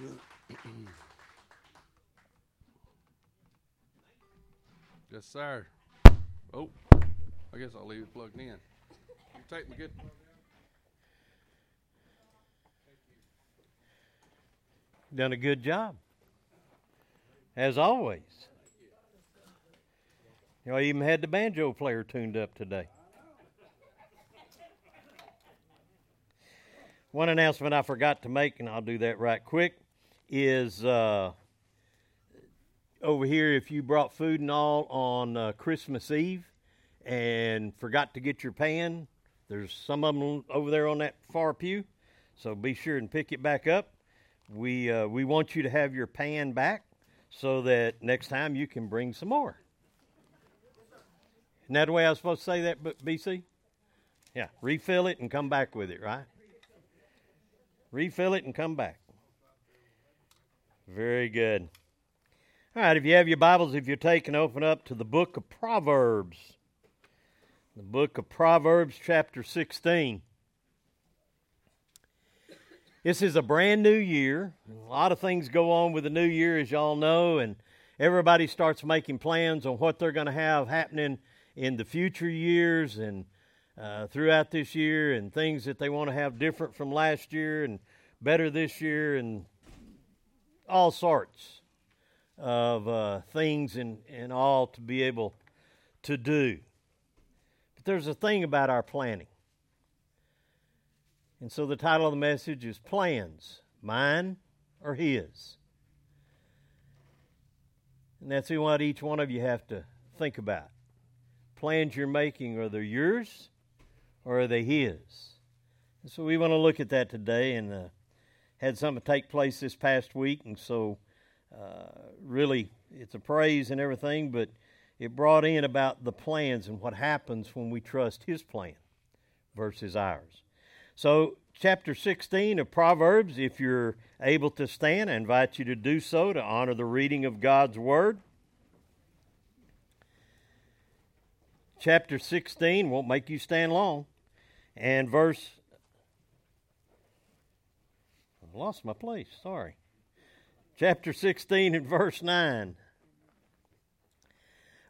Yes, sir. Oh, I guess I'll leave it plugged in. You take me good. Done a good job. As always. You know, I even had the banjo player tuned up today. One announcement I forgot to make, and I'll do that right quick, is uh, over here if you brought food and all on uh, Christmas Eve and forgot to get your pan, there's some of them over there on that far pew, so be sure and pick it back up. We uh, we want you to have your pan back so that next time you can bring some more. Isn't that the way I was supposed to say that, BC? Yeah, refill it and come back with it, right? Refill it and come back. Very good. All right, if you have your Bibles, if you're taking, open up to the book of Proverbs. The book of Proverbs, chapter 16. This is a brand new year. A lot of things go on with the new year, as y'all know, and everybody starts making plans on what they're going to have happening in the future years and uh, throughout this year and things that they want to have different from last year and better this year and all sorts of uh, things and, and all to be able to do. But there's a thing about our planning. And so the title of the message is Plans Mine or His? And that's what each one of you have to think about. Plans you're making, are they yours or are they His? And so we want to look at that today and uh, had something take place this past week. And so uh, really, it's a praise and everything, but it brought in about the plans and what happens when we trust His plan versus ours. So, chapter 16 of Proverbs, if you're able to stand, I invite you to do so to honor the reading of God's Word. Chapter 16 won't make you stand long. And verse. Lost my place, sorry chapter 16 and verse 9.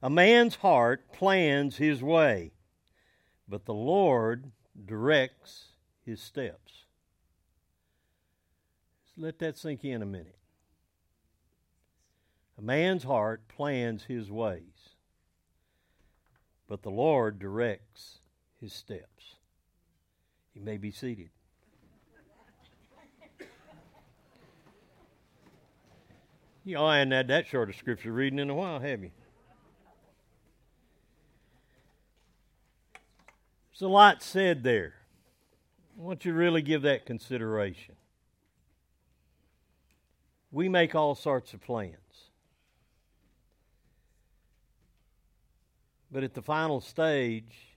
A man's heart plans his way, but the Lord directs his steps. let that sink in a minute. A man's heart plans his ways, but the Lord directs his steps. You may be seated. You all hadn't had that sort of scripture reading in a while, have you? There's a lot said there. I want you to really give that consideration. We make all sorts of plans. But at the final stage,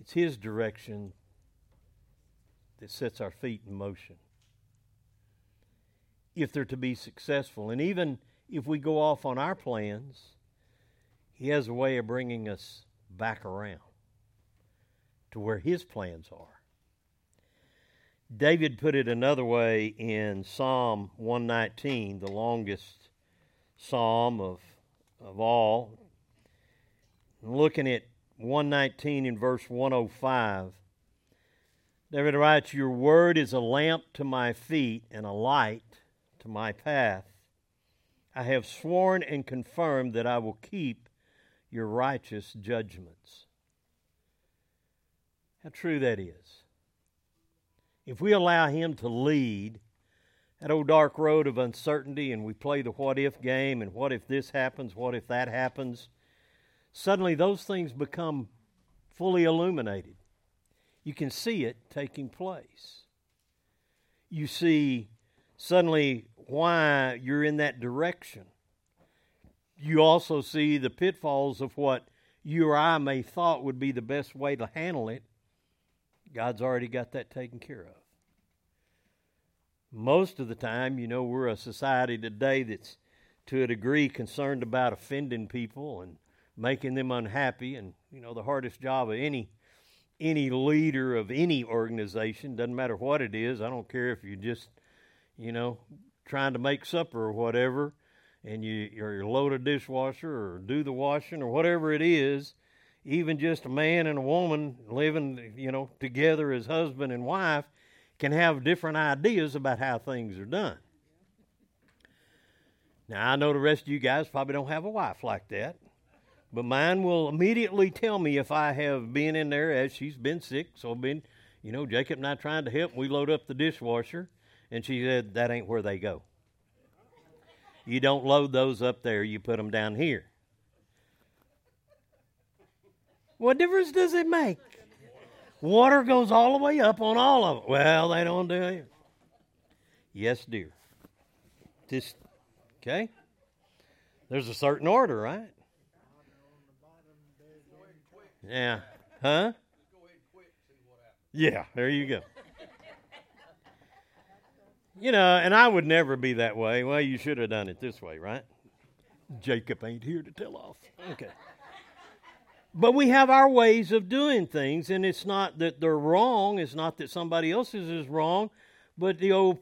it's His direction that sets our feet in motion if they're to be successful. And even if we go off on our plans, He has a way of bringing us back around to where His plans are. David put it another way in Psalm 119, the longest psalm of, of all. Looking at 119 in verse 105, David writes, Your word is a lamp to my feet and a light my path. I have sworn and confirmed that I will keep your righteous judgments. How true that is. If we allow Him to lead that old dark road of uncertainty and we play the what if game and what if this happens, what if that happens, suddenly those things become fully illuminated. You can see it taking place. You see suddenly why you're in that direction. You also see the pitfalls of what you or I may thought would be the best way to handle it. God's already got that taken care of. Most of the time, you know, we're a society today that's to a degree concerned about offending people and making them unhappy and you know the hardest job of any any leader of any organization doesn't matter what it is i don't care if you're just you know, trying to make supper or whatever, and you or load a dishwasher or do the washing or whatever it is, even just a man and a woman living, you know, together as husband and wife can have different ideas about how things are done. Now, I know the rest of you guys probably don't have a wife like that, but mine will immediately tell me if I have been in there as she's been sick. So, I've been, you know, Jacob and I trying to help. We load up the dishwasher, and she said, That ain't where they go. You don't load those up there, you put them down here. What difference does it make? Water goes all the way up on all of them. Well, they don't do it. Yes, dear. Just, okay? There's a certain order, right? Yeah. Huh? Yeah, there you go. You know, and I would never be that way. Well, you should have done it this way, right? Jacob ain't here to tell off. Okay. But we have our ways of doing things, and it's not that they're wrong. It's not that somebody else's is wrong. But the old,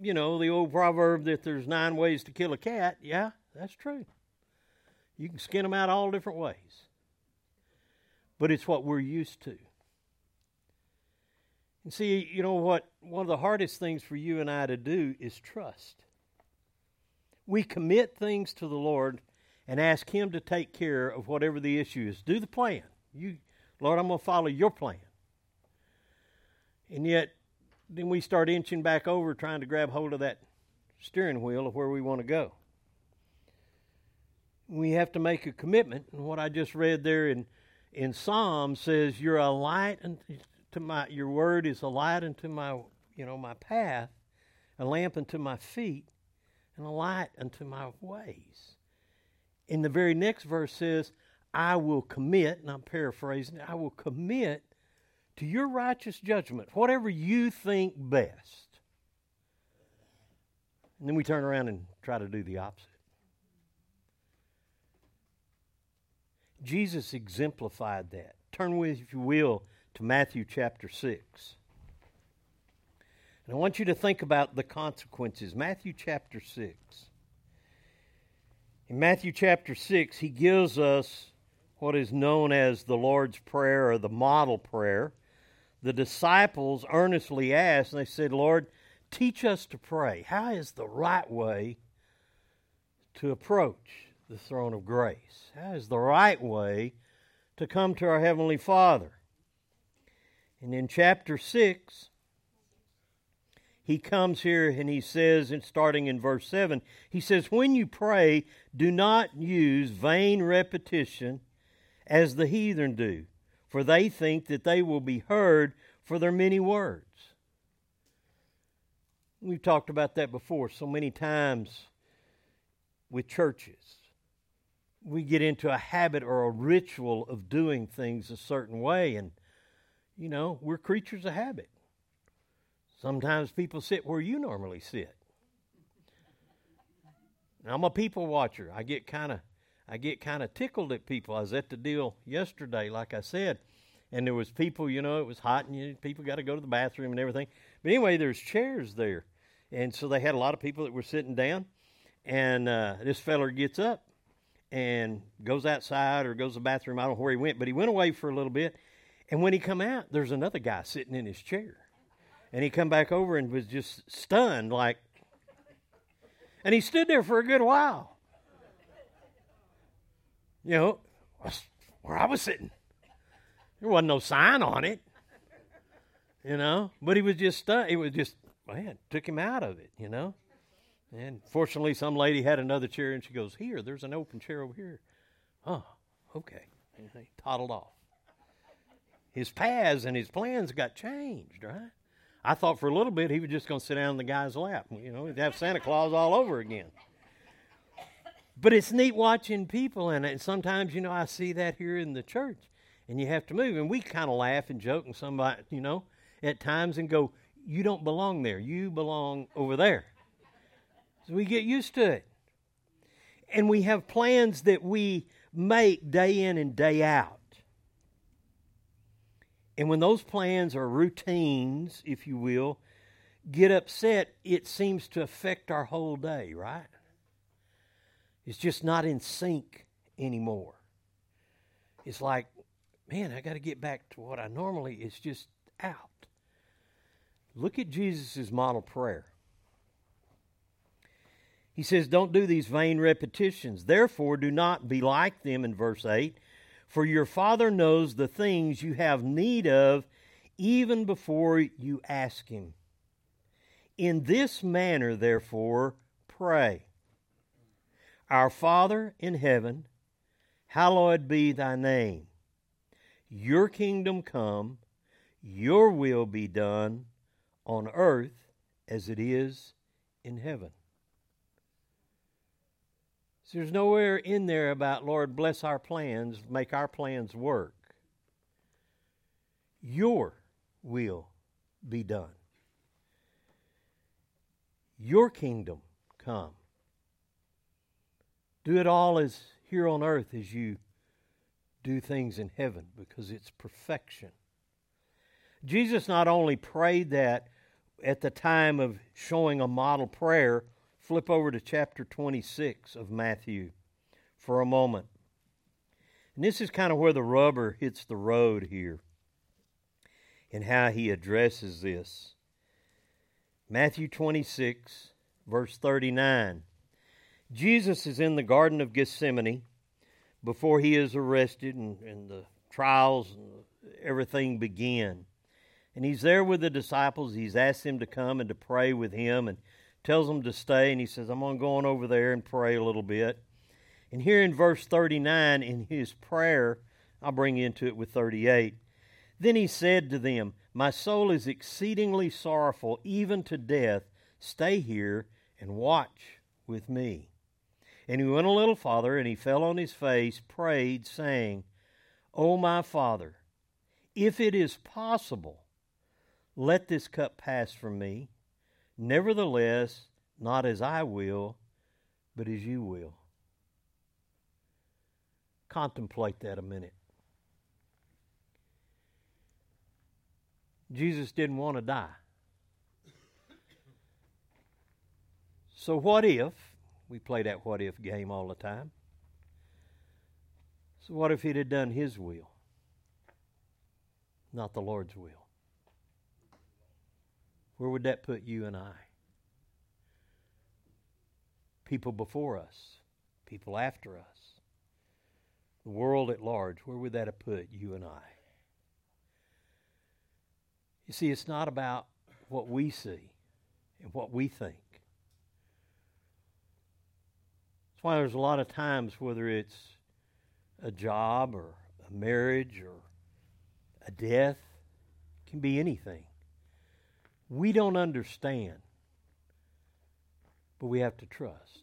you know, the old proverb that there's nine ways to kill a cat, yeah, that's true. You can skin them out all different ways. But it's what we're used to. And see, you know what? One of the hardest things for you and I to do is trust. We commit things to the Lord and ask Him to take care of whatever the issue is. Do the plan. You, Lord, I'm going to follow your plan. And yet, then we start inching back over trying to grab hold of that steering wheel of where we want to go. We have to make a commitment. And what I just read there in, in Psalm says, You're a light unto my, your word is a light unto my, you know, my path, a lamp unto my feet, and a light unto my ways in the very next verse says, I will commit, and I'm paraphrasing, I will commit to your righteous judgment, whatever you think best. And then we turn around and try to do the opposite. Jesus exemplified that. Turn with, if you will, to Matthew chapter 6. And I want you to think about the consequences. Matthew chapter 6. In Matthew chapter 6, he gives us what is known as the Lord's Prayer or the model prayer. The disciples earnestly asked, and they said, Lord, teach us to pray. How is the right way to approach the throne of grace? How is the right way to come to our Heavenly Father? And in chapter 6, he comes here and he says, and starting in verse 7, he says, When you pray, do not use vain repetition as the heathen do, for they think that they will be heard for their many words. We've talked about that before so many times with churches. We get into a habit or a ritual of doing things a certain way, and, you know, we're creatures of habit. Sometimes people sit where you normally sit. I'm a people watcher. I get kind of I get kind of tickled at people. I was at the deal yesterday, like I said, and there was people. You know, it was hot, and you, people got to go to the bathroom and everything. But anyway, there's chairs there, and so they had a lot of people that were sitting down. And uh, this feller gets up and goes outside or goes to the bathroom. I don't know where he went, but he went away for a little bit. And when he come out, there's another guy sitting in his chair. And he come back over and was just stunned, like, and he stood there for a good while. You know, where I was sitting. There wasn't no sign on it. You know, but he was just stunned. It was just, man, took him out of it, you know. And fortunately, some lady had another chair, and she goes, Here, there's an open chair over here. Oh, okay. And he toddled off. His paths and his plans got changed, right? I thought for a little bit he was just going to sit down in the guy's lap. You know, he'd have Santa Claus all over again. But it's neat watching people, and sometimes, you know, I see that here in the church, and you have to move. And we kind of laugh and joke, and somebody, you know, at times and go, You don't belong there. You belong over there. So we get used to it. And we have plans that we make day in and day out. And when those plans or routines, if you will, get upset, it seems to affect our whole day, right? It's just not in sync anymore. It's like, man, I got to get back to what I normally, it's just out. Look at Jesus' model prayer. He says, Don't do these vain repetitions. Therefore, do not be like them in verse 8, for your Father knows the things you have need of even before you ask Him. In this manner, therefore, pray Our Father in heaven, hallowed be thy name. Your kingdom come, your will be done on earth as it is in heaven. So there's nowhere in there about, Lord, bless our plans, make our plans work. Your will be done. Your kingdom come. Do it all as here on earth as you do things in heaven because it's perfection. Jesus not only prayed that at the time of showing a model prayer, flip over to chapter 26 of Matthew for a moment. And this is kind of where the rubber hits the road here and how he addresses this. Matthew 26, verse 39. Jesus is in the Garden of Gethsemane before he is arrested and, and the trials and everything begin. And he's there with the disciples. He's asked them to come and to pray with him and tells them to stay. And he says, I'm going to go on over there and pray a little bit. And here in verse 39, in his prayer, I'll bring you into it with 38. Then he said to them, My soul is exceedingly sorrowful, even to death. Stay here and watch with me. And he went a little farther, and he fell on his face, prayed, saying, O my Father, if it is possible, let this cup pass from me. Nevertheless, not as I will, but as you will. Contemplate that a minute. Jesus didn't want to die. So, what if we play that what if game all the time? So, what if he'd have done his will, not the Lord's will? Where would that put you and I? People before us, people after us, the world at large, where would that have put you and I? You see, it's not about what we see and what we think. That's why there's a lot of times, whether it's a job or a marriage or a death, can be anything. We don't understand, but we have to trust.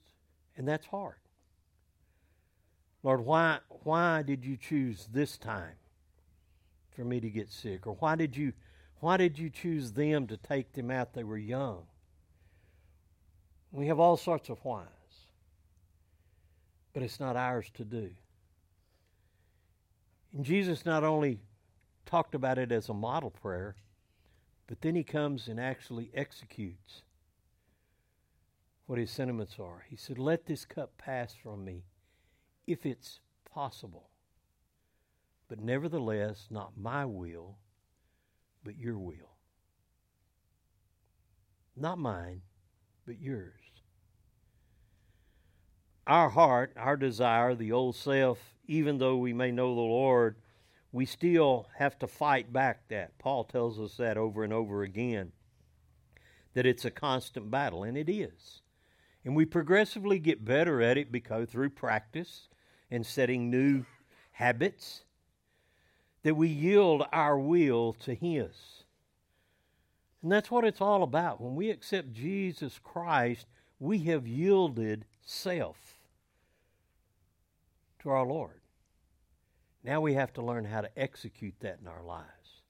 And that's hard. Lord, why, why did you choose this time for me to get sick? Or why did you why did you choose them to take them out? They were young. We have all sorts of whys, but it's not ours to do. And Jesus not only talked about it as a model prayer, but then he comes and actually executes what his sentiments are. He said, Let this cup pass from me if it's possible. But nevertheless, not my will, but your will. Not mine, but yours. Our heart, our desire, the old self, even though we may know the Lord, we still have to fight back that. Paul tells us that over and over again, that it's a constant battle, and it is. And we progressively get better at it because through practice and setting new habits that we yield our will to His. And that's what it's all about. When we accept Jesus Christ, we have yielded self to our Lord. Now we have to learn how to execute that in our lives.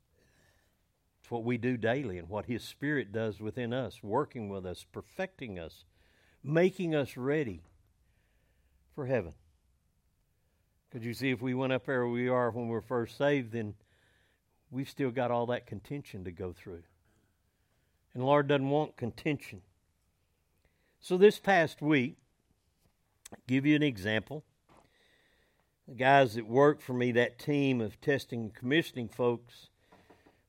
It's what we do daily and what His Spirit does within us, working with us, perfecting us, making us ready for heaven. Because you see, if we went up there where we are when we are first saved, then we've still got all that contention to go through. And the Lord doesn't want contention. So this past week, give you an example. The guys that work for me, that team of testing and commissioning folks,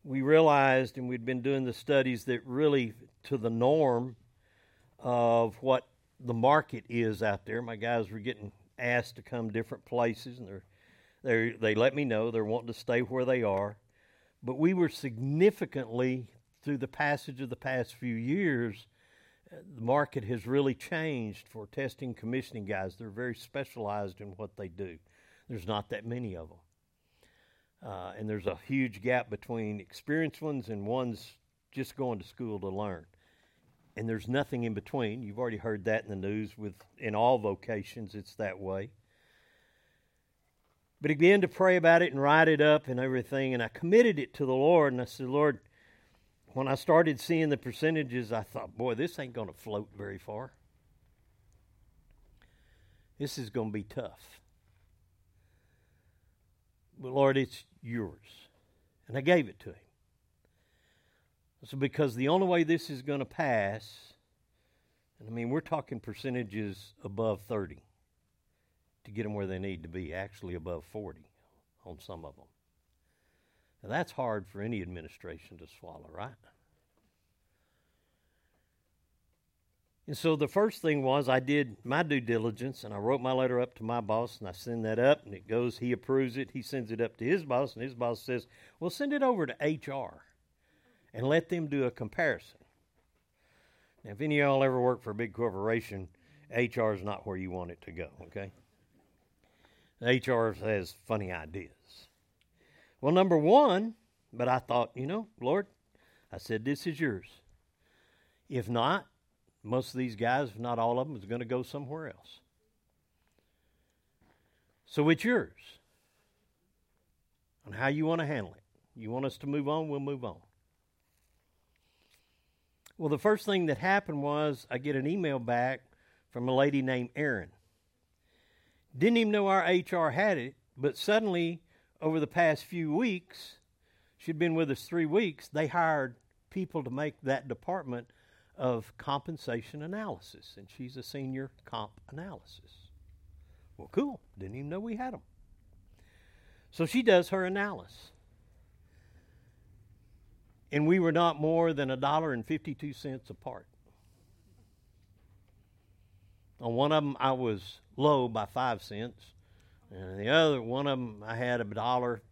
we realized, and we'd been doing the studies, that really to the norm of what the market is out there. My guys were getting asked to come different places, and they're, they they let me know they're wanting to stay where they are. But we were significantly through the passage of the past few years. The market has really changed for testing commissioning guys. They're very specialized in what they do. There's not that many of them. Uh, and there's a huge gap between experienced ones and ones just going to school to learn. And there's nothing in between. You've already heard that in the news. With in all vocations, it's that way. But I began to pray about it and write it up and everything, and I committed it to the Lord. And I said, Lord, when I started seeing the percentages, I thought, boy, this ain't going to float very far. This is going to be tough. But Lord, it's yours. And I gave it to him. So, because the only way this is going to pass, and I mean, we're talking percentages above 30 to get them where they need to be, actually above 40 on some of them. Now, that's hard for any administration to swallow, right? And so the first thing was I did my due diligence and I wrote my letter up to my boss and I send that up and it goes, he approves it, he sends it up to his boss, and his boss says, Well, send it over to HR and let them do a comparison. Now, if any of y'all ever work for a big corporation, HR is not where you want it to go, okay? HR has funny ideas. Well, number one, but I thought, you know, Lord, I said, this is yours. If not, most of these guys, if not all of them, is going to go somewhere else. So it's yours. On how you want to handle it. You want us to move on, we'll move on. Well, the first thing that happened was I get an email back from a lady named Erin. Didn't even know our HR had it, but suddenly, over the past few weeks, she'd been with us three weeks, they hired people to make that department of compensation analysis, and she's a senior comp analysis. Well, cool. Didn't even know we had them. So she does her analysis and we were not more than a dollar and 52 cents apart. On one of them, I was low by five cents, and the other one of them, I had a dollar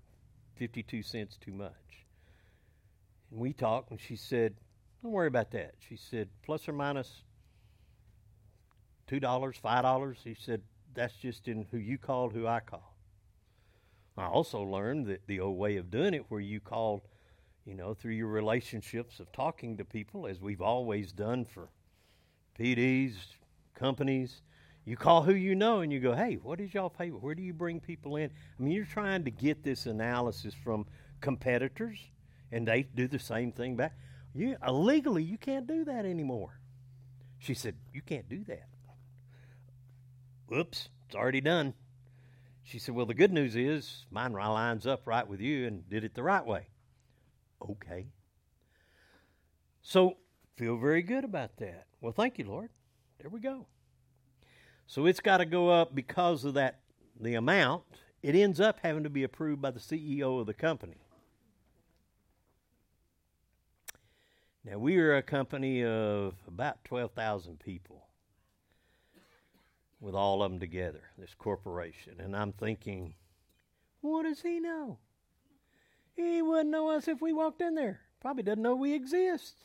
52 cents too much. And we talked, and she said, Don't worry about that. She said, plus or minus $2, $5. He said, That's just in who you called, who I called. I also learned that the old way of doing it, where you called you know, through your relationships of talking to people, as we've always done for PDs, companies. You call who you know and you go, hey, what is y'all pay? Where do you bring people in? I mean, you're trying to get this analysis from competitors, and they do the same thing back. You, uh, legally, you can't do that anymore. She said, You can't do that. Whoops, it's already done. She said, Well, the good news is mine lines up right with you and did it the right way okay. So, feel very good about that. Well, thank you, Lord. There we go. So it's got to go up because of that, the amount. It ends up having to be approved by the CEO of the company. Now, we are a company of about 12,000 people with all of them together, this corporation. And I'm thinking, what does he know? He wouldn't know us if we walked in there. Probably doesn't know we exist.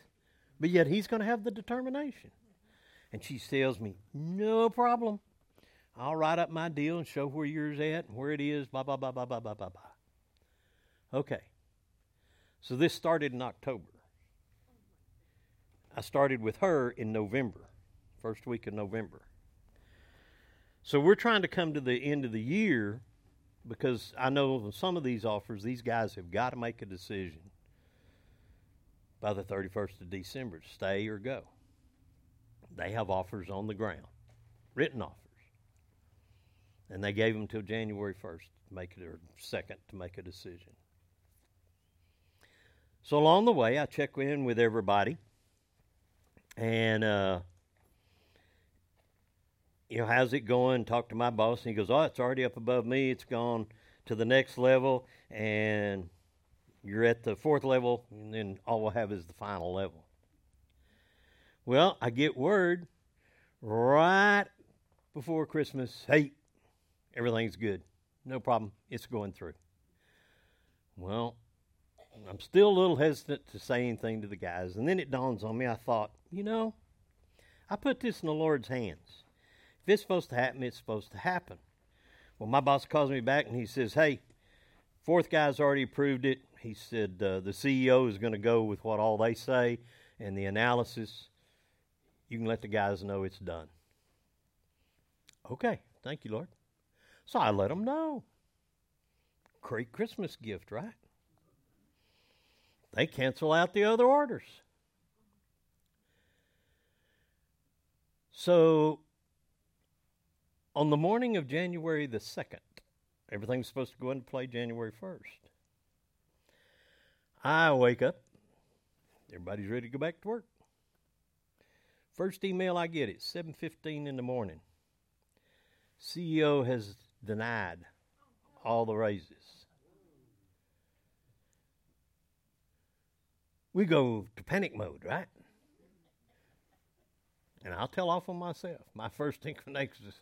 But yet he's going to have the determination. And she tells me, no problem. I'll write up my deal and show where yours at and where it is, blah, blah, blah, blah, blah, blah, blah, blah. Okay. So this started in October. I started with her in November, first week of November. So we're trying to come to the end of the year because I know some of these offers, these guys have got to make a decision by the 31st of December stay or go. They have offers on the ground, written offers. And they gave them till January 1st to make it, or 2nd to make a decision. So along the way, I check in with everybody. And, uh, you know, how's it going? Talk to my boss. And he goes, Oh, it's already up above me. It's gone to the next level. And you're at the fourth level. And then all we'll have is the final level. Well, I get word right before Christmas hey, everything's good. No problem. It's going through. Well, I'm still a little hesitant to say anything to the guys. And then it dawns on me, I thought, you know, I put this in the Lord's hands. If it's supposed to happen, it's supposed to happen. Well, my boss calls me back and he says, hey, fourth guy's already approved it. He said uh, the CEO is going to go with what all they say and the analysis. You can let the guys know it's done. Okay, thank you, Lord. So I let them know. Great Christmas gift, right? They cancel out the other orders. So on the morning of January the 2nd, everything's supposed to go into play January 1st. I wake up, everybody's ready to go back to work. First email I get at 7:15 in the morning. CEO has denied all the raises. We go to panic mode, right? And I'll tell off on myself. My first inclination is,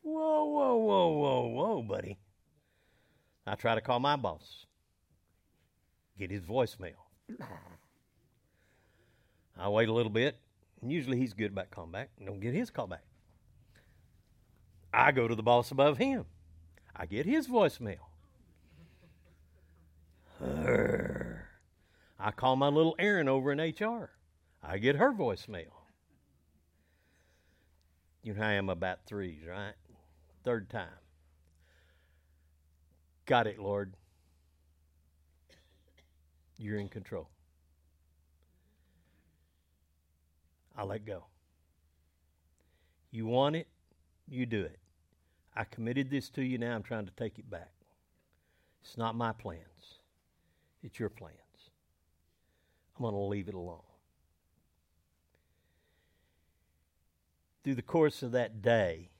whoa, whoa, whoa, whoa, whoa, buddy. I try to call my boss, get his voicemail. I wait a little bit, and usually he's good about calling back. Don't get his call back. I go to the boss above him. I get his voicemail. I call my little Erin over in HR. I get her voicemail. You know I am about threes, right? Third time. Got it, Lord. You're in control. I let go. You want it, you do it. I committed this to you, now I'm trying to take it back. It's not my plans, it's your plans. I'm going to leave it alone. Through the course of that day,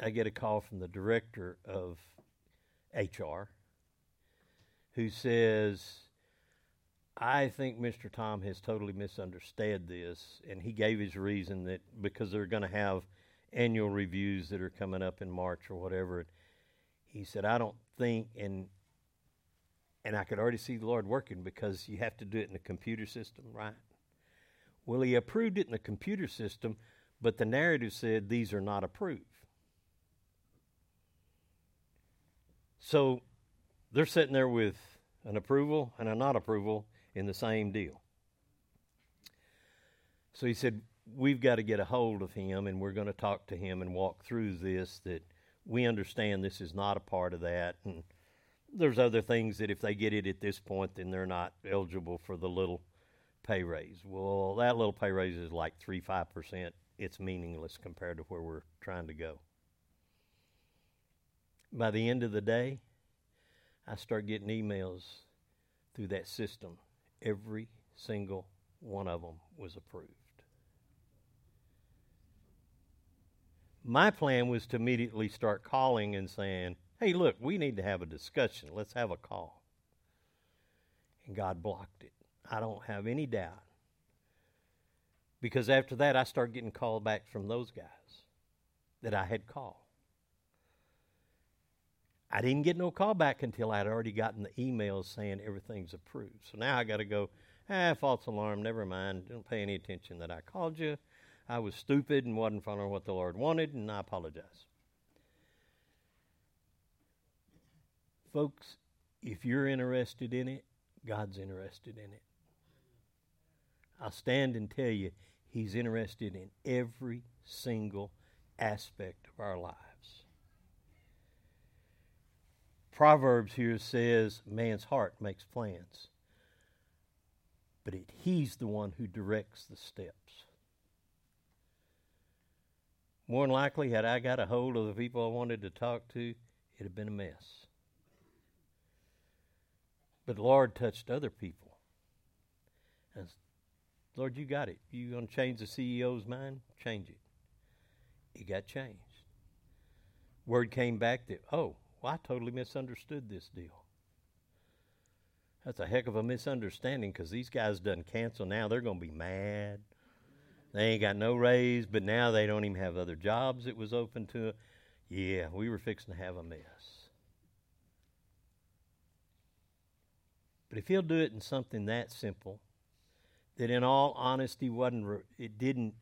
I get a call from the director of HR who says, I think Mr. Tom has totally misunderstood this, and he gave his reason that because they're going to have annual reviews that are coming up in March or whatever. He said, I don't think, and and I could already see the Lord working because you have to do it in a computer system, right? Well, he approved it in the computer system, but the narrative said these are not approved. So they're sitting there with an approval and a not approval in the same deal. So he said, We've got to get a hold of him and we're going to talk to him and walk through this that we understand this is not a part of that. And there's other things that if they get it at this point, then they're not eligible for the little pay raise. Well, that little pay raise is like 3 5%. It's meaningless compared to where we're trying to go. By the end of the day, I start getting emails through that system. Every single one of them was approved. My plan was to immediately start calling and saying, hey, look, we need to have a discussion. Let's have a call. And God blocked it. I don't have any doubt. Because after that, I started getting called back from those guys that I had called. I didn't get no call back until I'd already gotten the emails saying everything's approved. So now I got to go, ah, false alarm, never mind. Don't pay any attention that I called you. I was stupid and wasn't following what the Lord wanted, and I apologize. Folks, if you're interested in it, God's interested in it. I'll stand and tell you, He's interested in every single aspect of our lives. Proverbs here says, man's heart makes plans, but it, he's the one who directs the steps. More than likely, had I got a hold of the people I wanted to talk to, it'd have been a mess. But the Lord touched other people. And Lord, you got it. You going to change the CEO's mind? Change it. It got changed. Word came back that, oh, well, I totally misunderstood this deal. That's a heck of a misunderstanding because these guys done cancel now. They're going to be mad. They ain't got no raise, but now they don't even have other jobs that was open to them. Yeah, we were fixing to have a mess. But if he'll do it in something that simple, that in all honesty wasn't re- it didn't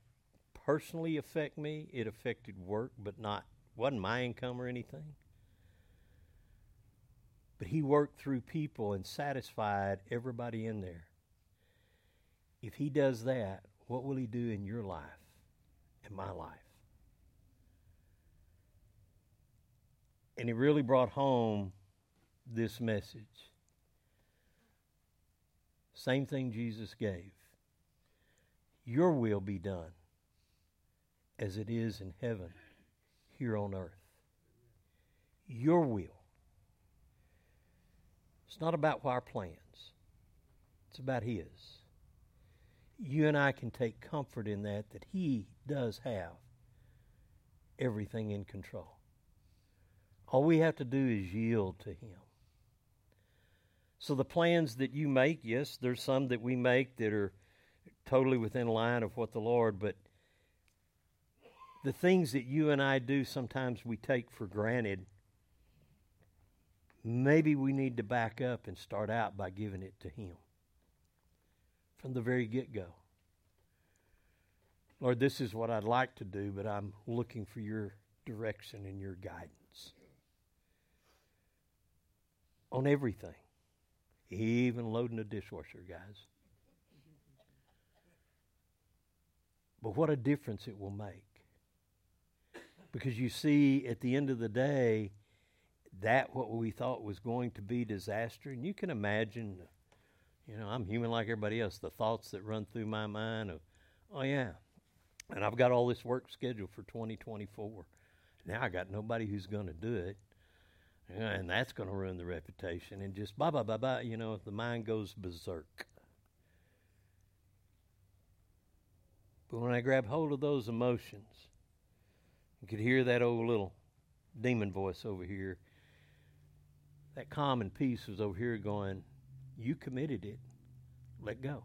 personally affect me, it affected work, but not wasn't my income or anything. But he worked through people and satisfied everybody in there. If he does that, what will he do in your life, in my life? And he really brought home this message. Same thing Jesus gave. Your will be done as it is in heaven, here on earth. Your will. It's not about our plans, it's about His. You and I can take comfort in that, that He does have everything in control. All we have to do is yield to Him. So the plans that you make, yes, there's some that we make that are totally within line of what the Lord, but the things that you and I do sometimes we take for granted maybe we need to back up and start out by giving it to Him from the very get go. Lord, this is what I'd like to do, but I'm looking for your direction and your guidance on everything, even loading a dishwasher, guys. But what a difference it will make. Because you see, at the end of the day, that what we thought was going to be disaster, and you can imagine, you know, I'm human like everybody else, the thoughts that run through my mind of, oh yeah, and I've got all this work scheduled for 2024. Now I got nobody who's going to do it, and that's going to ruin the reputation, and just blah blah blah blah. You know, the mind goes berserk. But when I grab hold of those emotions, you could hear that old little demon voice over here that calm and peace was over here going, You committed it. Let go.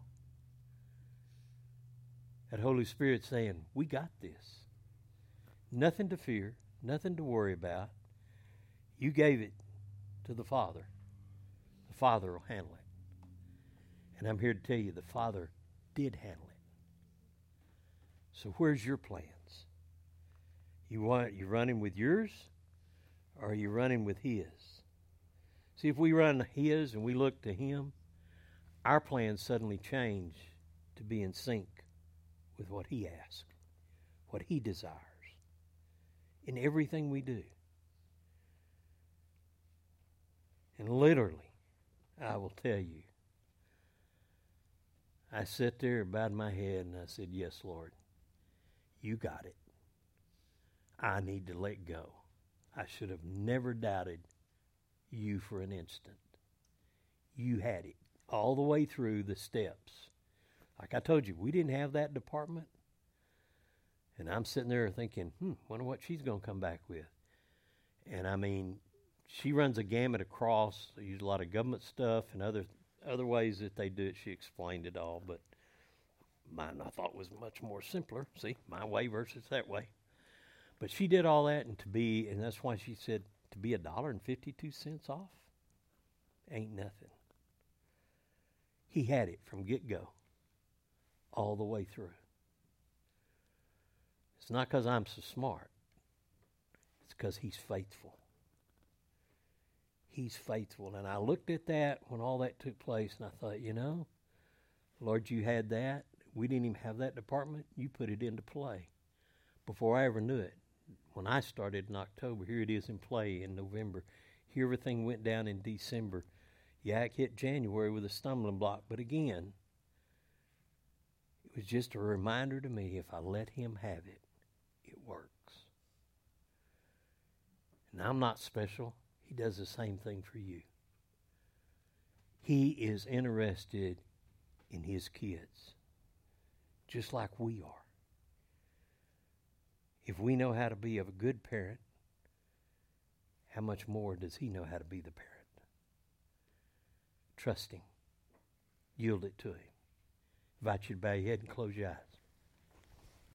That Holy Spirit saying, We got this. Nothing to fear, nothing to worry about. You gave it to the Father. The Father will handle it. And I'm here to tell you the Father did handle it. So where's your plans? You want you running with yours or are you running with his? See, if we run His and we look to Him, our plans suddenly change to be in sync with what He asks, what He desires in everything we do. And literally, I will tell you, I sat there, and bowed my head, and I said, Yes, Lord, you got it. I need to let go. I should have never doubted you for an instant. You had it all the way through the steps. Like I told you, we didn't have that department. And I'm sitting there thinking, hmm, wonder what she's going to come back with. And I mean, she runs a gamut across. Use a lot of government stuff and other other ways that they do it. She explained it all, but mine I thought was much more simpler. See, my way versus that way. But she did all that, and to be, and that's why she said, to be a dollar and 52 cents off ain't nothing. He had it from get go, all the way through. It's not because I'm so smart, it's because He's faithful. He's faithful. And I looked at that when all that took place, and I thought, you know, Lord, you had that. We didn't even have that department. You put it into play before I ever knew it when I started in October. Here it is in play in November. Here everything went down in December. Yak hit January with a stumbling block, but again, it was just a reminder to me if I let him have it, it works. And I'm not special. He does the same thing for you. He is interested in his kids. Just like we are. If we know how to be of a good parent, how much more does He know how to be the parent? Trust Him. Yield it to Him. invite you to bow your head and close your eyes.